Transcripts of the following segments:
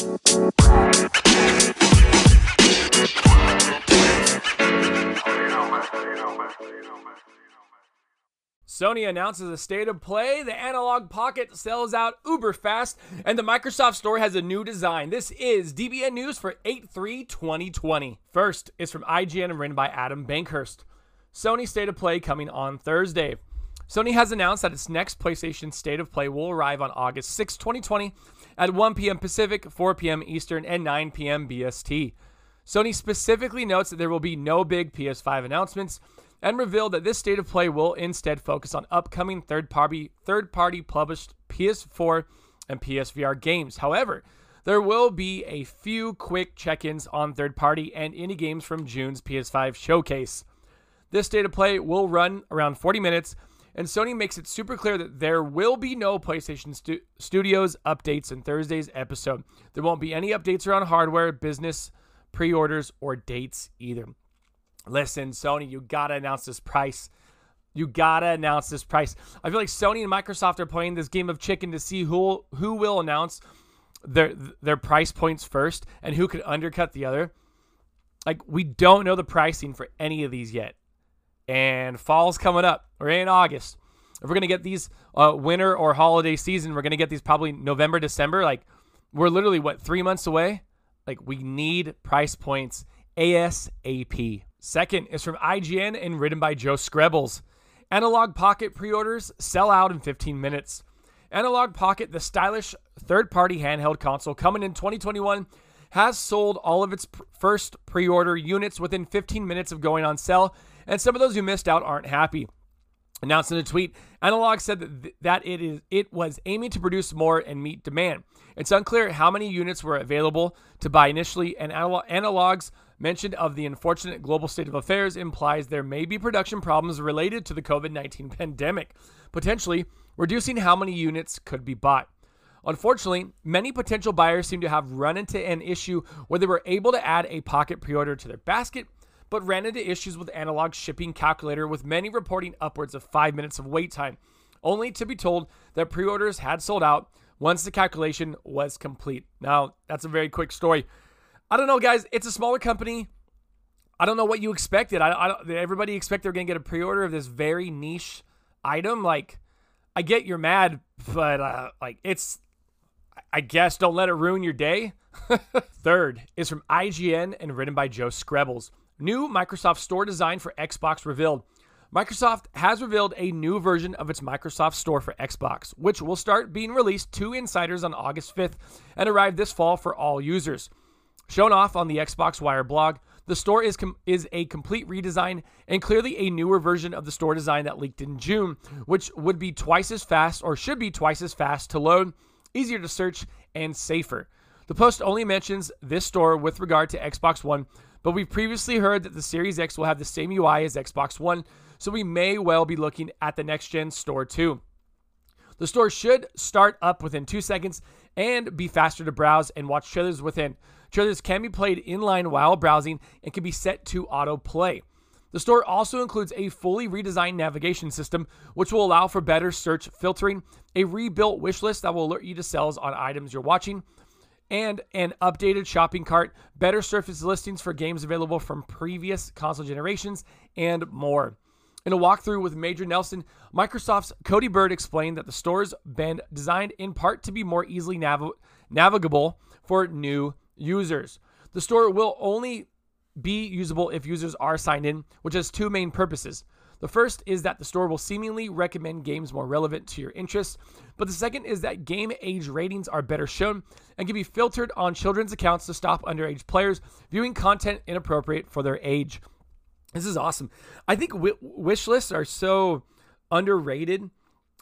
Sony announces a state of play. The Analog Pocket sells out uber fast, and the Microsoft Store has a new design. This is DBN News for 8 3 2020. First is from IGN and written by Adam Bankhurst. Sony State of Play coming on Thursday. Sony has announced that its next PlayStation State of Play will arrive on August 6, 2020 at 1 p.m. Pacific, 4 p.m. Eastern, and 9 p.m. BST. Sony specifically notes that there will be no big PS5 announcements and revealed that this state of play will instead focus on upcoming third-party third-party published PS4 and PSVR games. However, there will be a few quick check-ins on third-party and indie games from June's PS5 showcase. This state of play will run around 40 minutes, and Sony makes it super clear that there will be no PlayStation stu- Studios updates in Thursday's episode. There won't be any updates around hardware, business, pre orders, or dates either. Listen, Sony, you gotta announce this price. You gotta announce this price. I feel like Sony and Microsoft are playing this game of chicken to see who who will announce their their price points first and who could undercut the other. Like we don't know the pricing for any of these yet, and fall's coming up. We're in August. If we're gonna get these uh, winter or holiday season, we're gonna get these probably November, December. Like we're literally what three months away. Like we need price points ASAP. Second is from IGN and written by Joe Skrebels. Analog Pocket pre orders sell out in 15 minutes. Analog Pocket, the stylish third party handheld console coming in 2021, has sold all of its pr- first pre order units within 15 minutes of going on sale, and some of those who missed out aren't happy. Announced in a tweet, Analog said that, th- that it is it was aiming to produce more and meet demand. It's unclear how many units were available to buy initially, and Anal- Analog's mention of the unfortunate global state of affairs implies there may be production problems related to the COVID 19 pandemic, potentially reducing how many units could be bought. Unfortunately, many potential buyers seem to have run into an issue where they were able to add a pocket pre order to their basket, but ran into issues with analog shipping calculator, with many reporting upwards of five minutes of wait time, only to be told that pre orders had sold out once the calculation was complete. Now, that's a very quick story. I don't know, guys. It's a smaller company. I don't know what you expected. I, I everybody expect they're gonna get a pre-order of this very niche item. Like, I get you're mad, but uh, like it's, I guess don't let it ruin your day. Third is from IGN and written by Joe Skrebels. New Microsoft Store design for Xbox revealed. Microsoft has revealed a new version of its Microsoft Store for Xbox, which will start being released to insiders on August 5th and arrive this fall for all users. Shown off on the Xbox Wire blog, the store is com- is a complete redesign and clearly a newer version of the store design that leaked in June, which would be twice as fast or should be twice as fast to load, easier to search, and safer. The post only mentions this store with regard to Xbox One, but we've previously heard that the Series X will have the same UI as Xbox One, so we may well be looking at the next gen store too. The store should start up within two seconds and be faster to browse and watch trailers within. Trailers can be played inline while browsing and can be set to autoplay. The store also includes a fully redesigned navigation system, which will allow for better search filtering, a rebuilt wish list that will alert you to sales on items you're watching, and an updated shopping cart, better surface listings for games available from previous console generations, and more. In a walkthrough with Major Nelson, Microsoft's Cody Bird explained that the store's been designed in part to be more easily nav- navigable for new users. The store will only be usable if users are signed in, which has two main purposes. The first is that the store will seemingly recommend games more relevant to your interests, but the second is that game age ratings are better shown and can be filtered on children's accounts to stop underage players viewing content inappropriate for their age. This is awesome. I think w- wish lists are so underrated.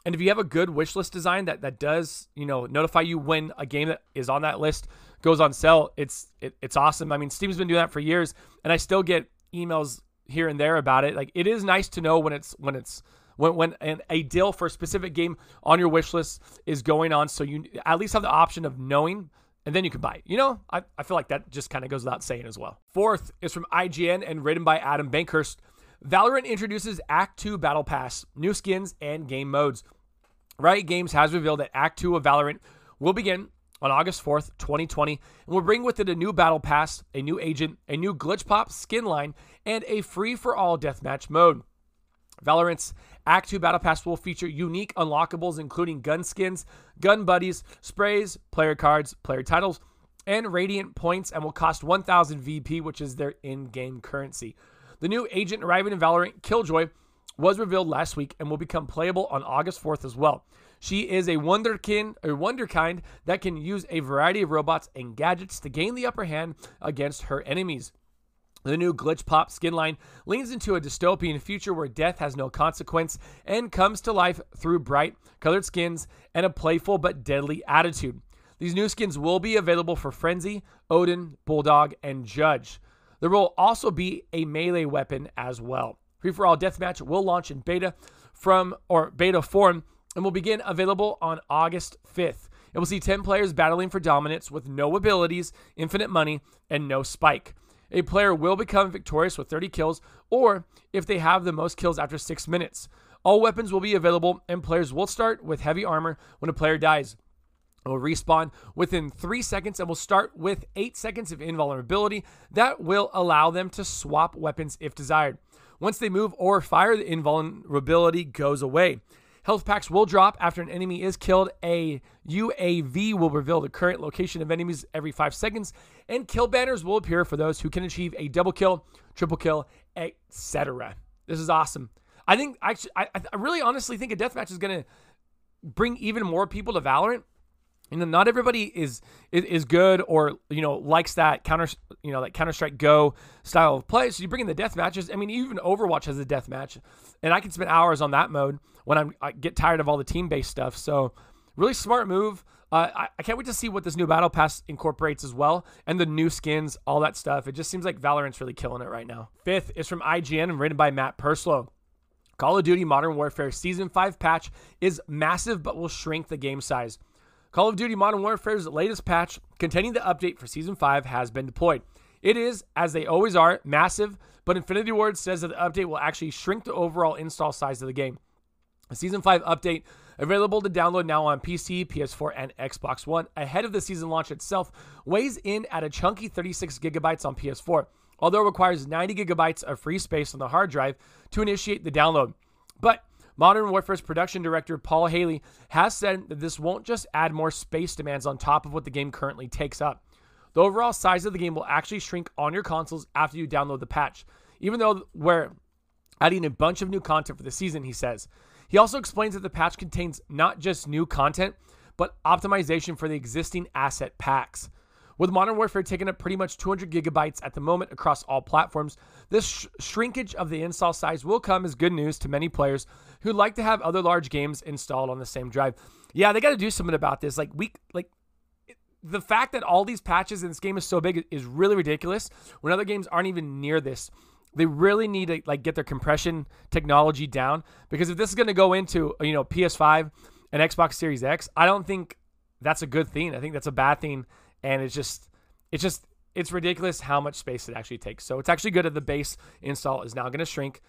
And if you have a good wish list design that that does, you know, notify you when a game that is on that list goes on sale, it's it, it's awesome. I mean, Steam's been doing that for years, and I still get emails here and there about it. Like it is nice to know when it's when it's when when an, a deal for a specific game on your wish list is going on, so you at least have the option of knowing. And then you can buy it. You know, I, I feel like that just kind of goes without saying as well. Fourth is from IGN and written by Adam Bankhurst. Valorant introduces Act 2 Battle Pass, new skins, and game modes. Riot Games has revealed that Act 2 of Valorant will begin on August 4th, 2020, and will bring with it a new battle pass, a new agent, a new glitch pop skin line, and a free for all deathmatch mode. Valorant's Act 2 Battle Pass will feature unique unlockables, including gun skins, gun buddies, sprays, player cards, player titles, and radiant points, and will cost 1,000 VP, which is their in game currency. The new agent arriving in Valorant, Killjoy, was revealed last week and will become playable on August 4th as well. She is a wonderkin or wonderkind that can use a variety of robots and gadgets to gain the upper hand against her enemies. The new Glitch Pop skin line leans into a dystopian future where death has no consequence and comes to life through bright, colored skins and a playful but deadly attitude. These new skins will be available for Frenzy, Odin, Bulldog, and Judge. There will also be a melee weapon as well. Free for All Deathmatch will launch in beta from or beta form and will begin available on August 5th. It will see 10 players battling for dominance with no abilities, infinite money, and no spike. A player will become victorious with 30 kills, or if they have the most kills after 6 minutes. All weapons will be available, and players will start with heavy armor when a player dies. It will respawn within 3 seconds and will start with 8 seconds of invulnerability. That will allow them to swap weapons if desired. Once they move or fire, the invulnerability goes away. Health packs will drop after an enemy is killed. A UAV will reveal the current location of enemies every five seconds, and kill banners will appear for those who can achieve a double kill, triple kill, etc. This is awesome. I think actually, I, I really honestly think a deathmatch is going to bring even more people to Valorant you know not everybody is, is is good or you know likes that counter you know that counter strike go style of play. So you bring in the death matches. I mean even overwatch has a death match and i can spend hours on that mode when I'm, i get tired of all the team based stuff. So really smart move. Uh, I, I, can't wait to see what this new battle pass incorporates as well and the new skins all that stuff. It just seems like valorant's really killing it right now. Fifth is from ign and written by matt Purslow. call of duty modern warfare season 5 patch is massive but will shrink the game size Call of Duty Modern Warfare's latest patch containing the update for Season 5 has been deployed. It is, as they always are, massive, but Infinity Ward says that the update will actually shrink the overall install size of the game. The Season 5 update, available to download now on PC, PS4, and Xbox One, ahead of the season launch itself, weighs in at a chunky 36 gigabytes on PS4, although it requires 90 gigabytes of free space on the hard drive to initiate the download. But Modern Warfare's production director Paul Haile has said that this won't just add more space demands on top of what the game currently takes up. The overall size of the game will actually shrink on your consoles after you download the patch, even though we're adding a bunch of new content for the season, he says. He also explains that the patch contains not just new content, but optimization for the existing asset packs. With Modern Warfare taking up pretty much 200 gigabytes at the moment across all platforms, this sh- shrinkage of the install size will come as good news to many players who like to have other large games installed on the same drive. Yeah, they got to do something about this. Like we like the fact that all these patches in this game is so big is really ridiculous. When other games aren't even near this, they really need to like get their compression technology down because if this is going to go into you know PS5 and Xbox Series X, I don't think that's a good thing. I think that's a bad thing and it's just it's just it's ridiculous how much space it actually takes. So it's actually good that the base install is now going to shrink,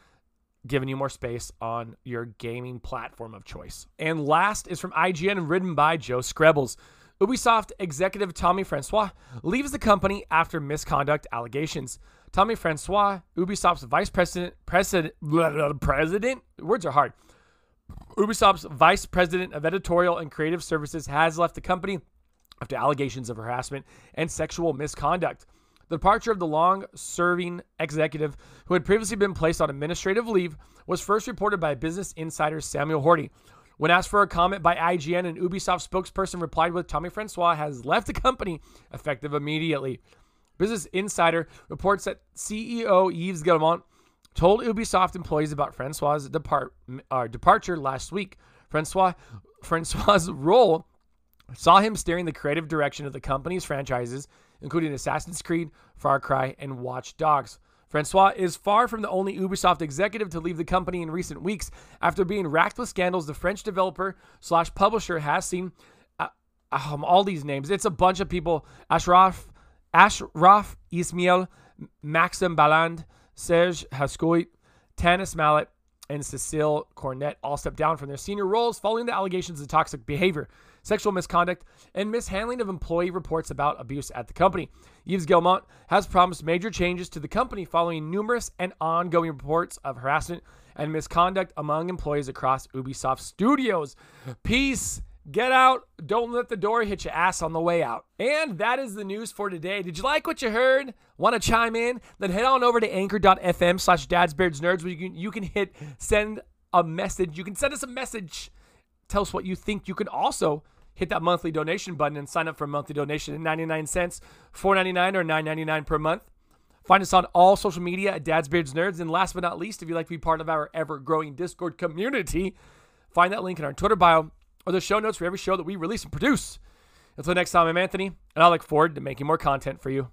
giving you more space on your gaming platform of choice. And last is from IGN written by Joe Skrebels. Ubisoft executive Tommy Francois leaves the company after misconduct allegations. Tommy Francois, Ubisoft's vice president, president, president, words are hard. Ubisoft's vice president of editorial and creative services has left the company after allegations of harassment and sexual misconduct. The departure of the long serving executive, who had previously been placed on administrative leave, was first reported by Business Insider Samuel Horti. When asked for a comment by IGN, an Ubisoft spokesperson replied with Tommy Francois has left the company effective immediately. Business Insider reports that CEO Yves Guillemot told Ubisoft employees about Francois' depart, uh, departure last week. Francois Francois' role saw him steering the creative direction of the company's franchises, including Assassin's Creed, Far Cry, and Watch Dogs. Francois is far from the only Ubisoft executive to leave the company in recent weeks. After being racked with scandals, the French developer slash publisher has seen uh, um, all these names. It's a bunch of people: Ashraf, Ashraf Ismail, Maxim Balland, Serge Hascoët, Tanis Mallet, and Cecile Cornet all stepped down from their senior roles following the allegations of toxic behavior. Sexual misconduct, and mishandling of employee reports about abuse at the company. Yves Guillemot has promised major changes to the company following numerous and ongoing reports of harassment and misconduct among employees across Ubisoft Studios. Peace. Get out. Don't let the door hit your ass on the way out. And that is the news for today. Did you like what you heard? Want to chime in? Then head on over to anchor.fm slash dadsbeardsnerds where you can, you can hit send a message. You can send us a message. Tell us what you think. You can also hit that monthly donation button and sign up for a monthly donation at 99 cents, 4.99 or 9.99 per month. Find us on all social media at Dad's Beards Nerds. And last but not least, if you'd like to be part of our ever growing Discord community, find that link in our Twitter bio or the show notes for every show that we release and produce. Until next time, I'm Anthony, and I look forward to making more content for you.